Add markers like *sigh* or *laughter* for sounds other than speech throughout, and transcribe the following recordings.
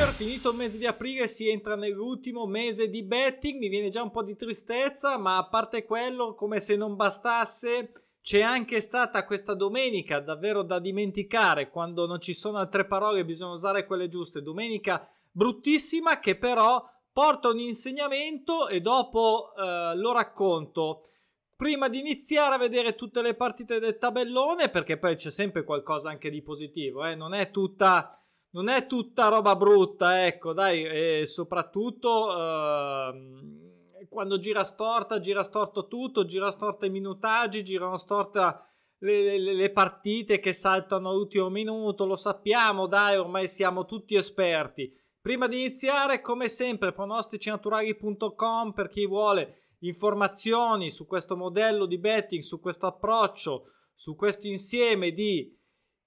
Booker, finito il mese di aprile si entra nell'ultimo mese di betting, mi viene già un po' di tristezza, ma a parte quello, come se non bastasse, c'è anche stata questa domenica davvero da dimenticare, quando non ci sono altre parole bisogna usare quelle giuste, domenica bruttissima che però porta un insegnamento e dopo eh, lo racconto prima di iniziare a vedere tutte le partite del tabellone, perché poi c'è sempre qualcosa anche di positivo, eh? non è tutta non è tutta roba brutta, ecco, dai, e soprattutto eh, quando gira storta, gira storto tutto, gira storta i minutaggi, girano storta le, le, le partite che saltano all'ultimo minuto, lo sappiamo, dai, ormai siamo tutti esperti. Prima di iniziare, come sempre, pronosticinaturali.com per chi vuole informazioni su questo modello di betting, su questo approccio, su questo insieme di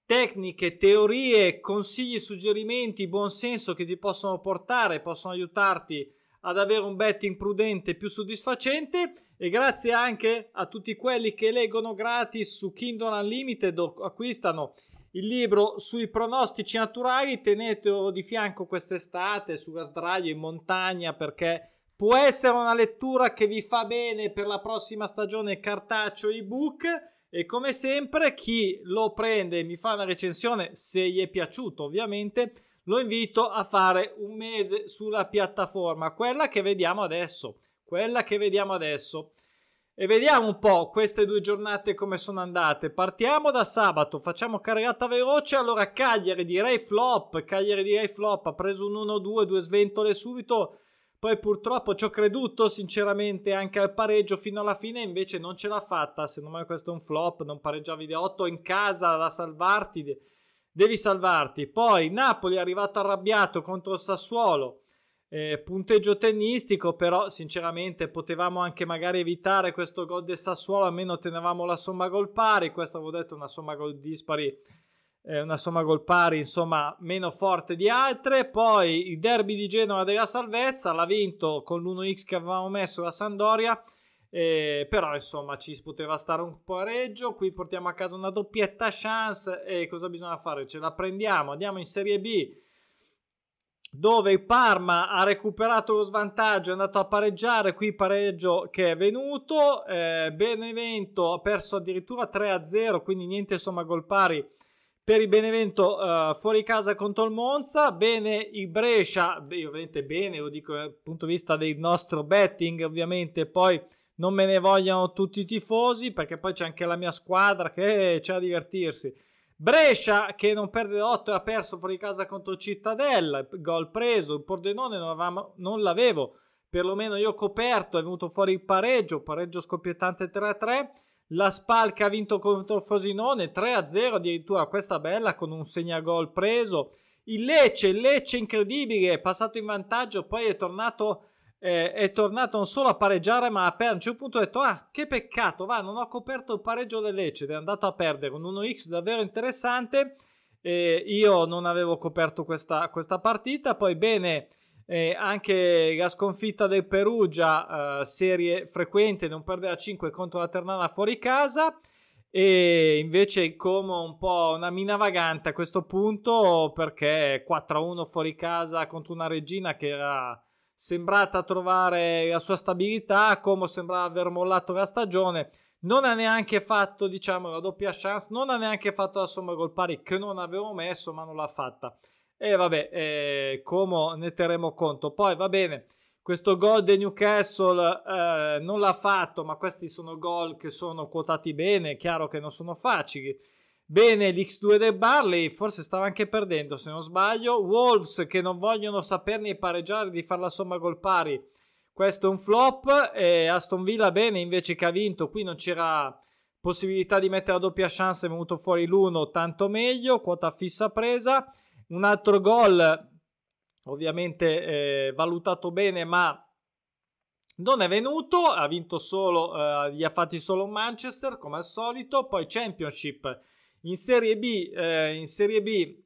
tecniche, teorie, consigli, suggerimenti, buonsenso che ti possono portare, possono aiutarti ad avere un betting prudente più soddisfacente. E grazie anche a tutti quelli che leggono gratis su Kindle Unlimited o acquistano il libro sui pronostici naturali tenetelo di fianco quest'estate sulla sdraio in montagna perché può essere una lettura che vi fa bene per la prossima stagione cartaceo ebook e come sempre, chi lo prende e mi fa una recensione, se gli è piaciuto ovviamente, lo invito a fare un mese sulla piattaforma, quella che vediamo adesso. Quella che vediamo adesso. E vediamo un po' queste due giornate come sono andate. Partiamo da sabato, facciamo carregata veloce. Allora, Cagliari direi flop. Cagliari direi flop. Ha preso un 1-2, due sventole subito. Poi purtroppo ci ho creduto sinceramente anche al pareggio fino alla fine, invece non ce l'ha fatta. Secondo me questo è un flop, non pareggiavi di 8 in casa da salvarti, devi salvarti. Poi Napoli è arrivato arrabbiato contro Sassuolo. Eh, punteggio tennistico, però sinceramente potevamo anche magari evitare questo gol del Sassuolo, almeno tenevamo la somma gol pari, questo avevo detto una somma gol dispari eh, una somma gol pari, insomma, meno forte di altre. Poi il derby di Genova della salvezza l'ha vinto con l'1x che avevamo messo la Sandoria. Eh, però insomma ci poteva stare un pareggio qui portiamo a casa una doppietta chance e cosa bisogna fare ce la prendiamo andiamo in Serie B dove il Parma ha recuperato lo svantaggio, è andato a pareggiare, qui pareggio che è venuto, eh, Benevento ha perso addirittura 3-0, quindi niente insomma gol pari per il Benevento uh, fuori casa contro il Monza. Bene il Brescia, beh, ovviamente bene, lo dico dal punto di vista del nostro betting, ovviamente poi non me ne vogliano tutti i tifosi perché poi c'è anche la mia squadra che c'è a divertirsi. Brescia che non perde 8 e ha perso fuori casa contro Cittadella, gol preso, il Pordenone non, avevamo, non l'avevo, perlomeno io coperto, è venuto fuori il pareggio, pareggio scoppiettante 3-3. La Spal che ha vinto contro il Frosinone 3-0 addirittura questa bella con un segnagol preso. Il Lecce, il Lecce incredibile, è passato in vantaggio, poi è tornato, eh, è tornato non solo a pareggiare ma a perdere. A un punto ho detto ah che peccato, va non ho coperto il pareggio del Lecce ed è andato a perdere un 1x davvero interessante. Eh, io non avevo coperto questa, questa partita, poi bene eh, anche la sconfitta del Perugia, eh, serie frequente, non perdere a 5 contro la Ternana fuori casa. E invece il Como un po' una mina vagante a questo punto perché 4-1 fuori casa contro una regina che era sembrata trovare la sua stabilità, Como sembrava aver mollato la stagione. Non ha neanche fatto, diciamo, la doppia chance, non ha neanche fatto la somma gol pari che non avevo messo, ma non l'ha fatta. E vabbè, eh, come ne terremo conto. Poi va bene, questo gol di Newcastle eh, non l'ha fatto, ma questi sono gol che sono quotati bene, chiaro che non sono facili. Bene, l'X2 del Barley, forse stava anche perdendo se non sbaglio. Wolves che non vogliono saperne pareggiare di fare la somma gol pari. Questo è un flop. E Aston Villa bene invece che ha vinto. Qui non c'era possibilità di mettere la doppia chance, è venuto fuori l'uno, tanto meglio. Quota fissa presa. Un altro gol, ovviamente eh, valutato bene, ma non è venuto. Ha vinto solo, eh, gli ha fatti solo Manchester, come al solito. Poi Championship in Serie B, eh, in Serie B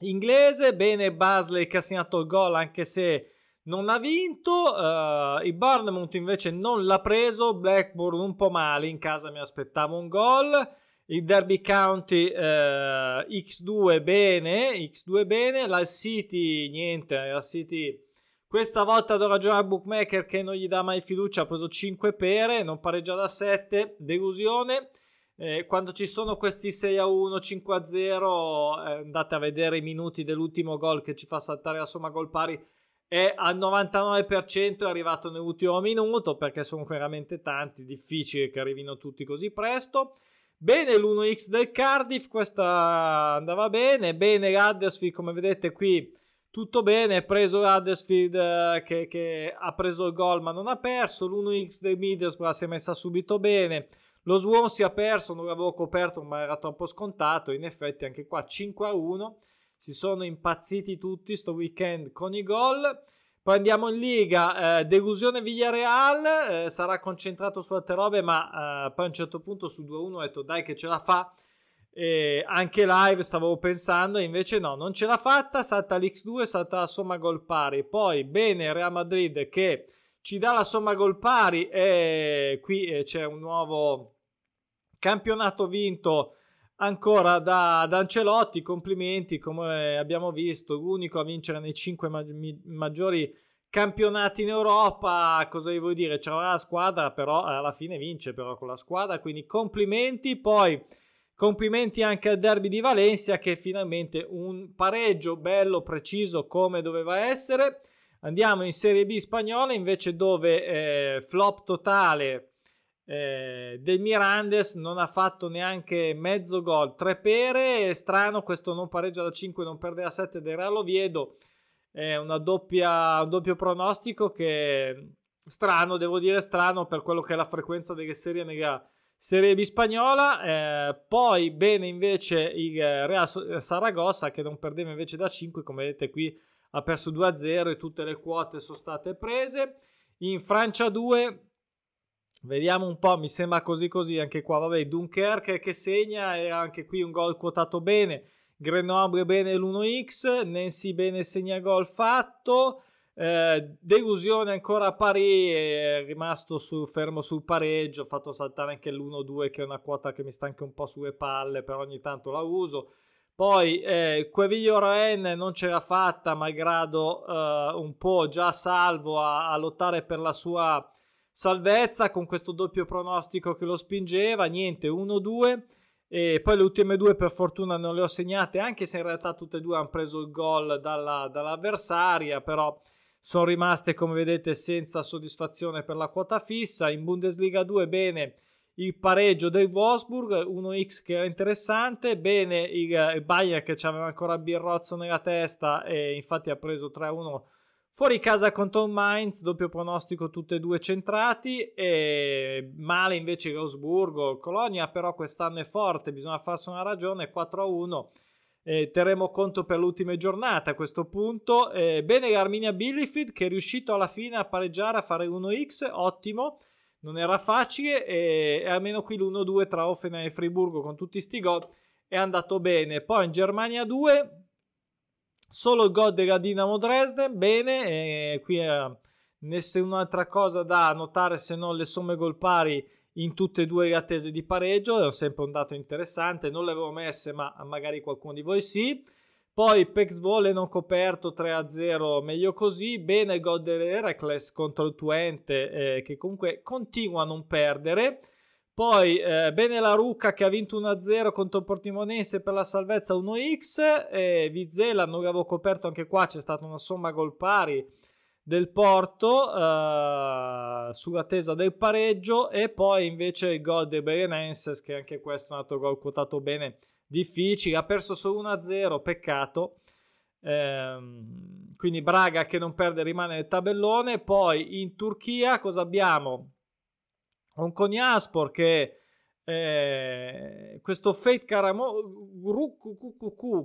inglese. Bene, Basley che ha segnato il gol, anche se non ha vinto. Uh, il Bournemouth invece non l'ha preso. Blackburn un po' male in casa mi aspettavo un gol. Il Derby County eh, X2 bene, X2 bene, la City niente, la City questa volta do ragione al bookmaker che non gli dà mai fiducia, ha preso 5 pere, non pareggia da 7, delusione. Eh, quando ci sono questi 6 a 1, 5 a 0, eh, andate a vedere i minuti dell'ultimo gol che ci fa saltare la somma gol pari. È al 99% è arrivato nell'ultimo minuto perché sono veramente tanti, difficile che arrivino tutti così presto. Bene l'1x del Cardiff, questa andava bene. Bene l'Huddersfield, come vedete qui tutto bene. Preso l'Huddersfield eh, che, che, ha preso il gol ma non ha perso. L'1x del Middlesbrough si è messa subito bene. Lo Swansea ha perso, non l'avevo coperto ma era troppo scontato. In effetti anche qua 5 a 1. Si sono impazziti tutti sto weekend con i gol. Poi andiamo in Liga, eh, delusione Villarreal, eh, sarà concentrato su altre robe, ma eh, poi a un certo punto su 2-1 ho detto dai che ce la fa. E anche live stavo pensando, invece no, non ce l'ha fatta, salta l'X2, salta la somma gol pari. Poi bene Real Madrid che ci dà la somma gol pari e qui eh, c'è un nuovo campionato vinto ancora da, da, Ancelotti, complimenti, come abbiamo visto, l'unico a vincere nei cinque ma- maggiori campionati in Europa, cosa vuoi dire? C'era la squadra, però alla fine vince però con la squadra, quindi complimenti, poi complimenti anche al derby di Valencia che finalmente un pareggio bello, preciso come doveva essere. Andiamo in Serie B spagnola invece dove eh, flop totale eh, del Mirandes non ha fatto neanche mezzo gol, tre pere, è strano questo non pareggia da 5, non perde da 7 del Real Oviedo, è doppia, un doppio pronostico che strano, devo dire strano per quello che è la frequenza delle serie nella Serie B spagnola, eh, poi bene invece il Real Saragossa che non perdeva invece da 5, come vedete qui ha perso 2-0 e tutte le quote sono state prese. In Francia 2 Vediamo un po', mi sembra così così anche qua. Vabbè, Dunkerque che segna e anche qui un gol quotato bene. Grenoble bene l'1x, Nancy bene segna gol fatto. Eh, delusione ancora a Paris, è rimasto su, fermo sul pareggio, ho fatto saltare anche l'1-2 che è una quota che mi sta anche un po' sulle palle, però ogni tanto la uso. Poi eh, Queviglio Roen non ce l'ha fatta, malgrado eh, un po' già salvo a, a lottare per la sua salvezza con questo doppio pronostico che lo spingeva, niente 1-2 e poi le ultime due per fortuna non le ho segnate anche se in realtà tutte e due hanno preso il gol dalla, dall'avversaria però sono rimaste come vedete senza soddisfazione per la quota fissa. In Bundesliga 2 bene il pareggio del Wolfsburg 1x che era interessante bene il, il Bayern che aveva ancora Birrozzo nella testa e infatti ha preso 3-1 Fuori casa contro il Mainz, doppio pronostico tutte e due centrati e male invece Rosburgo. Colonia però quest'anno è forte, bisogna farsi una ragione, 4-1. Eh, terremo conto per l'ultima giornata a questo punto. Eh, bene l'Arminia Bielefeld che è riuscito alla fine a pareggiare, a fare 1x, ottimo. Non era facile e, e almeno qui l'1-2 tra Offenheim e Friburgo con tutti sti gol è andato bene. Poi in Germania 2 Solo il gol della Dinamo Dresden, bene, e qui eh, nessun'altra cosa da notare se non le somme gol pari in tutte e due le attese di pareggio, è sempre un dato interessante, non le avevo messe ma magari qualcuno di voi sì. Poi Pex Volley non coperto 3-0, meglio così. Bene gol dell'Heracles contro il Twente eh, che comunque continua a non perdere. Poi eh, bene la Rucca che ha vinto 1-0 contro Portimonense per la salvezza 1x. E Vizela non l'avevo coperto anche qua, c'è stata una somma gol pari del Porto eh, sull'attesa del pareggio. E poi invece il gol dei Berenenses, che anche questo è un altro gol quotato bene, difficile. Ha perso solo 1-0, peccato. Eh, quindi Braga che non perde rimane nel tabellone. Poi in Turchia cosa abbiamo? Un Konyaspor che eh, questo Fate Karamo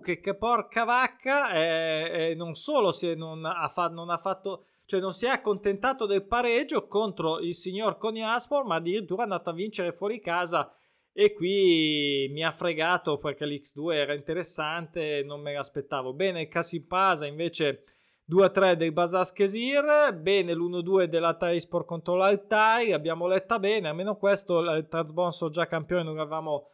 che, che porca vacca eh, eh, non solo si non, ha fa, non ha fatto cioè non si è accontentato del pareggio contro il signor Konyaspor ma addirittura è andato a vincere fuori casa e qui mi ha fregato perché l'X2 era interessante non me l'aspettavo. Bene Casipasa invece 2-3 del Basaskesir, bene l'1-2 della Taispor contro l'Altai, abbiamo letta bene, almeno questo il Trabzonspor già campione non l'avevamo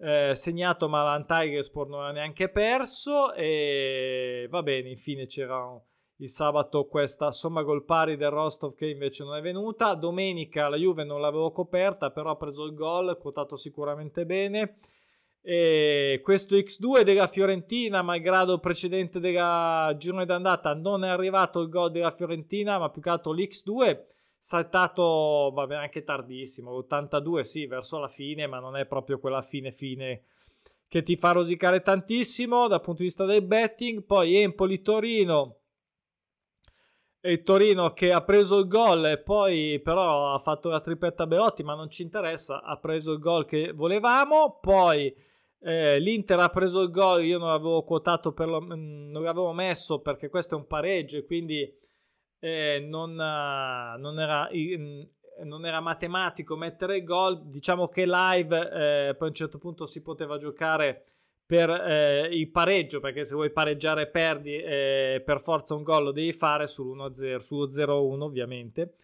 eh, segnato ma l'Antigersport non ha neanche perso e va bene, infine c'era il sabato questa somma gol pari del Rostov che invece non è venuta, domenica la Juve non l'avevo coperta però ha preso il gol, quotato sicuramente bene e questo X2 della Fiorentina, malgrado il precedente della girone d'andata, non è arrivato il gol della Fiorentina, ma più che altro l'X2 saltato vabbè, anche tardissimo, 82 sì, verso la fine, ma non è proprio quella fine fine che ti fa rosicare tantissimo dal punto di vista del betting. Poi Empoli-Torino, e Torino che ha preso il gol e poi però ha fatto la tripletta Belotti, ma non ci interessa, ha preso il gol che volevamo. Poi eh, l'Inter ha preso il gol, io non l'avevo quotato, per lo, mm, non l'avevo messo perché questo è un pareggio e quindi eh, non, uh, non, era, mm, non, era, matematico mettere il gol. Diciamo che live eh, poi a un certo punto si poteva giocare per eh, il pareggio, perché se vuoi pareggiare perdi, eh, per forza un gol lo devi fare sull'1-0, sullo 0-1 ovviamente.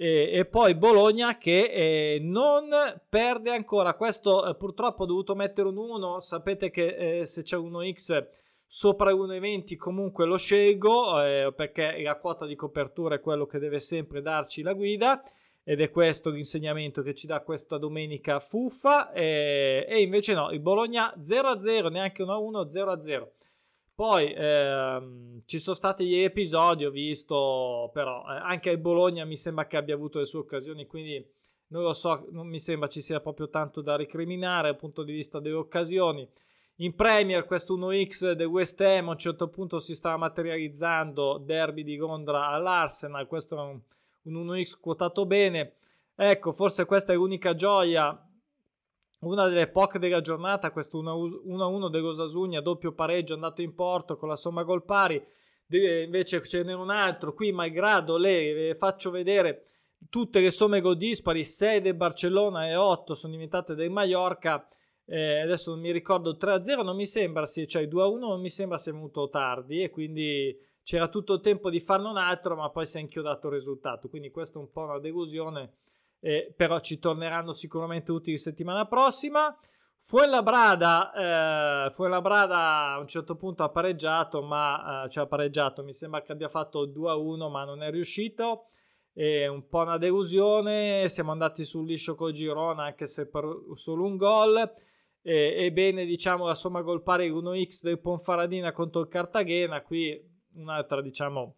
E, e, poi Bologna che eh, non perde ancora. Questo eh, purtroppo ho dovuto mettere un 1. Sapete che se c'è 1x sopra 1,20 comunque lo scelgo eh, perché la quota di copertura è quello che deve sempre darci la guida ed è questo l'insegnamento che ci dà questa domenica fuffa e, e invece no, il Bologna 0-0, neanche 1-1, 0-0. Poi ehm, ci sono stati gli episodi, ho visto, però eh, anche il Bologna mi sembra che abbia avuto le sue occasioni, quindi non lo so, non mi sembra ci sia proprio tanto da recriminare dal punto di vista delle occasioni. In Premier questo 1x del West Ham a un certo punto si stava materializzando, derby di Londra all'Arsenal, questo è un, un 1x quotato bene. Ecco, forse questa è l'unica gioia, una delle poche della giornata, questo 1-1 dell'Osasugna, doppio pareggio andato in porto con la somma gol pari. invece ce n'è un altro, qui malgrado le faccio vedere tutte le somme gol dispari, 6 del Barcellona e 8 sono diventate del Mallorca eh, adesso non mi ricordo 3-0 non mi sembra sì, cioè 2-1 non mi sembra sia venuto tardi e quindi c'era tutto il tempo di farne un altro ma poi si è inchiodato il risultato quindi questa è un po' una delusione eh, però ci torneranno sicuramente utili settimana prossima Fuenlabrada, eh, Fuenlabrada a un certo punto ha pareggiato, ma eh, cioè ha pareggiato, mi sembra che abbia fatto 2-1, ma non è riuscito. È un po' una delusione. Siamo andati sul liscio col Girona, anche se per solo un gol. E, ebbene, diciamo la somma gol pari 1x del Ponfaradina contro il Cartagena. Qui un'altra, diciamo,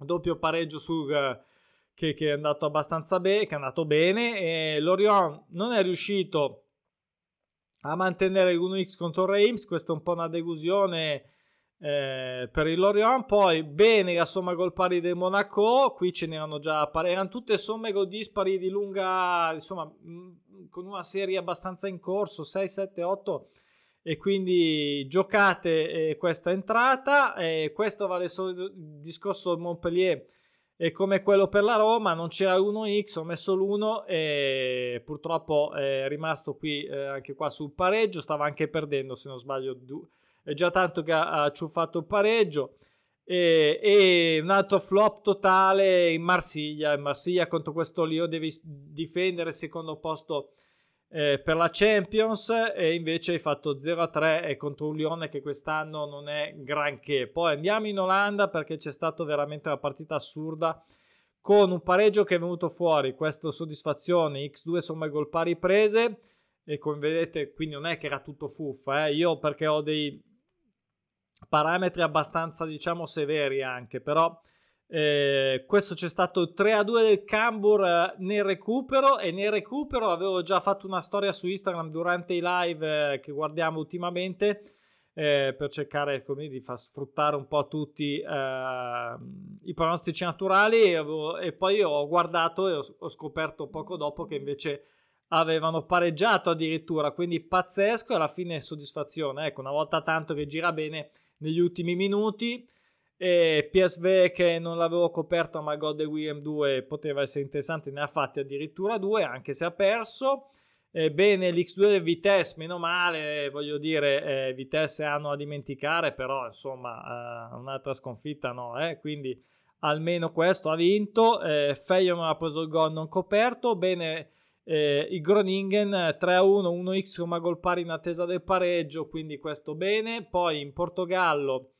doppio pareggio sul, che, che, è andato abbastanza bene, che è andato bene. E Lorion non è riuscito a mantenere l'1x contro Reims. Questa è un po' una delusione. Eh, per il Lorient poi bene la somma gol pari del Monaco qui ce n'erano già erano tutte somme gol dispari di lunga insomma con una serie abbastanza in corso, 6, 7, 8 e quindi giocate eh, questa entrata. Eh, questo vale solo il discorso Montpellier è come quello per la Roma, non c'era l'1x, ho messo l'1 e purtroppo è rimasto qui eh, anche qua sul pareggio, stava anche perdendo se non sbaglio, è già tanto che ha, ha ciuffato il pareggio. E, e, un altro flop totale in Marsiglia. In Marsiglia contro questo Lio devi difendere il secondo posto eh, per la Champions e invece hai fatto 0-3 e contro un Lione che quest'anno non è granché. Poi andiamo in Olanda perché c'è stata veramente una partita assurda con un pareggio che è venuto fuori. Questa soddisfazione, X2 somme gol pari prese e come vedete quindi non è che era tutto fuffa. Eh. Io perché ho dei parametri abbastanza diciamo severi anche, però eh, questo c'è stato il 3 a 2 del Cambur eh, nel recupero e nel recupero avevo già fatto una storia su Instagram durante i live eh, che guardiamo ultimamente eh, per cercare come, di far sfruttare un po' tutti eh, i pronostici naturali e, avevo, e, poi ho guardato e ho, ho scoperto poco dopo che invece avevano pareggiato addirittura quindi pazzesco e alla fine soddisfazione ecco una volta tanto che gira bene negli ultimi minuti. E PSV che non l'avevo coperto ma God e William 2 poteva essere interessante, ne ha fatti addirittura due anche se ha perso. Eh, bene, l'X2 del Vitesse, meno male, voglio dire, eh, Vitesse hanno a dimenticare, però insomma eh, un'altra sconfitta no, eh, quindi almeno questo ha vinto. Eh, Feyenoord ha preso il gol non coperto, bene eh, il Groningen 3-1, 1x come gol pari in attesa del pareggio, quindi questo bene. Poi in Portogallo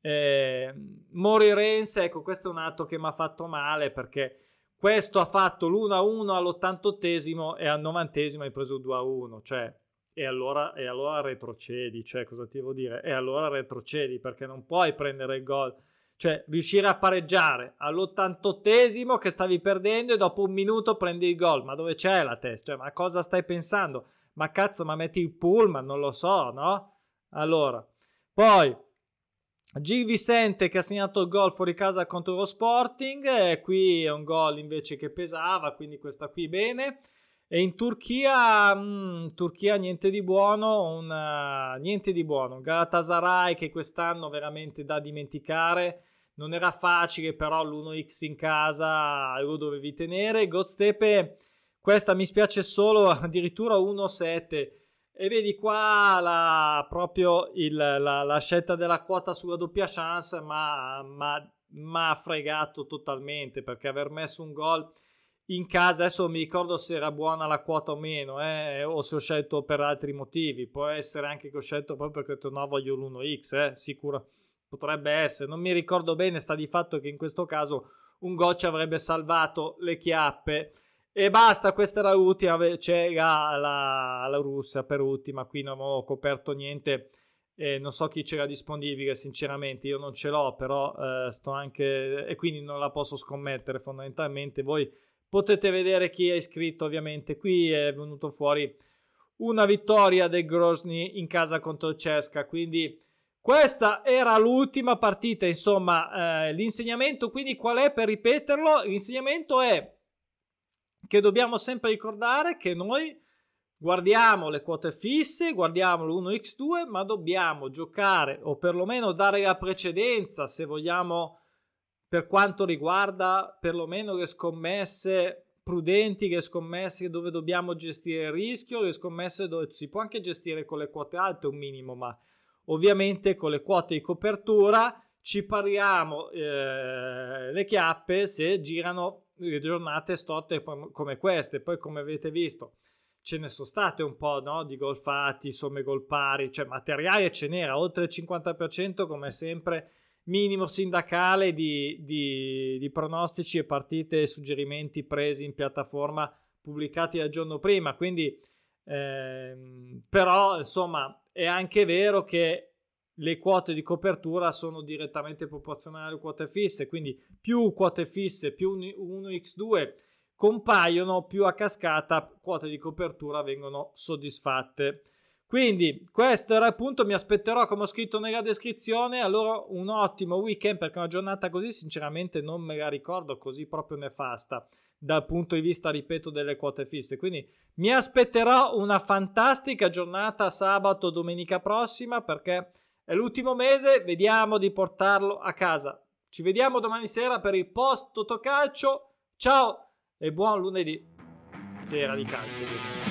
eh, Mori Rense, ecco questo è un atto che mi ha fatto male perché questo ha fatto l'1-1 all'88esimo e al 90esimo hai preso 2-1, cioè e allora, e allora retrocedi, cioè cosa ti devo dire? E allora retrocedi perché non puoi prendere il gol cioè, riuscire a pareggiare all'88esimo che stavi perdendo e dopo un minuto prendi il gol. Ma dove c'è la testa? Cioè, ma cosa stai pensando? Ma cazzo, ma metti il pullman? Non lo so, no? Allora, poi G. Vicente che ha segnato il gol fuori casa contro lo Sporting. E qui è un gol invece che pesava, quindi questa qui bene. E in Turchia, mh, mm, Turchia niente di buono, una, niente di buono. Galatasaray che quest'anno veramente da dimenticare. Non era facile, però l'1x in casa lo dovevi tenere. Godstepe, questa mi spiace solo, *laughs* addirittura 1-7. E vedi qua la, proprio il, la, la, scelta della quota sulla doppia chance, ma mi ha fregato totalmente perché aver messo un gol in casa, adesso non mi ricordo se era buona la quota o meno, eh, o se ho scelto per altri motivi, può essere anche che ho scelto proprio perché no, voglio l'1x, eh, sicuro, potrebbe essere, non mi ricordo bene, sta di fatto che in questo caso un gol ci avrebbe salvato le chiappe, e basta, questa era l'ultima, c'era la, la Russia per ultima, qui non ho coperto niente, eh, non so chi c'era disponibile, sinceramente, io non ce l'ho, però eh, sto anche, e quindi non la posso scommettere fondamentalmente, voi potete vedere chi è iscritto ovviamente qui è venuto fuori una vittoria del Grozny in casa contro Cesca quindi questa era l'ultima partita insomma eh, l'insegnamento quindi qual è per ripeterlo l'insegnamento è che dobbiamo sempre ricordare che noi guardiamo le quote fisse guardiamo l'1x2 ma dobbiamo giocare o perlomeno dare la precedenza se vogliamo per quanto riguarda perlomeno le scommesse prudenti, le scommesse dove dobbiamo gestire il rischio, le scommesse dove si può anche gestire con le quote alte un minimo, ma ovviamente con le quote di copertura ci pariamo eh, le chiappe se girano giornate storte come queste. Poi come avete visto ce ne sono state un po' no? di golfati, somme gol pari, cioè materiale ce n'era oltre il 50% come sempre minimo sindacale di, di, di pronostici e partite e suggerimenti presi in piattaforma pubblicati il giorno prima. Quindi, ehm, però, insomma, è anche vero che le quote di copertura sono direttamente proporzionali alle quote fisse, quindi più quote fisse più 1x2 compaiono, più a cascata quote di copertura vengono soddisfatte. Quindi questo era il punto, mi aspetterò come ho scritto nella descrizione, allora un ottimo weekend perché una giornata così sinceramente non me la ricordo così proprio nefasta dal punto di vista, ripeto, delle quote fisse. Quindi mi aspetterò una fantastica giornata sabato, domenica prossima perché è l'ultimo mese, vediamo di portarlo a casa. Ci vediamo domani sera per il post Totocalcio. Ciao e buon lunedì sera di calcio.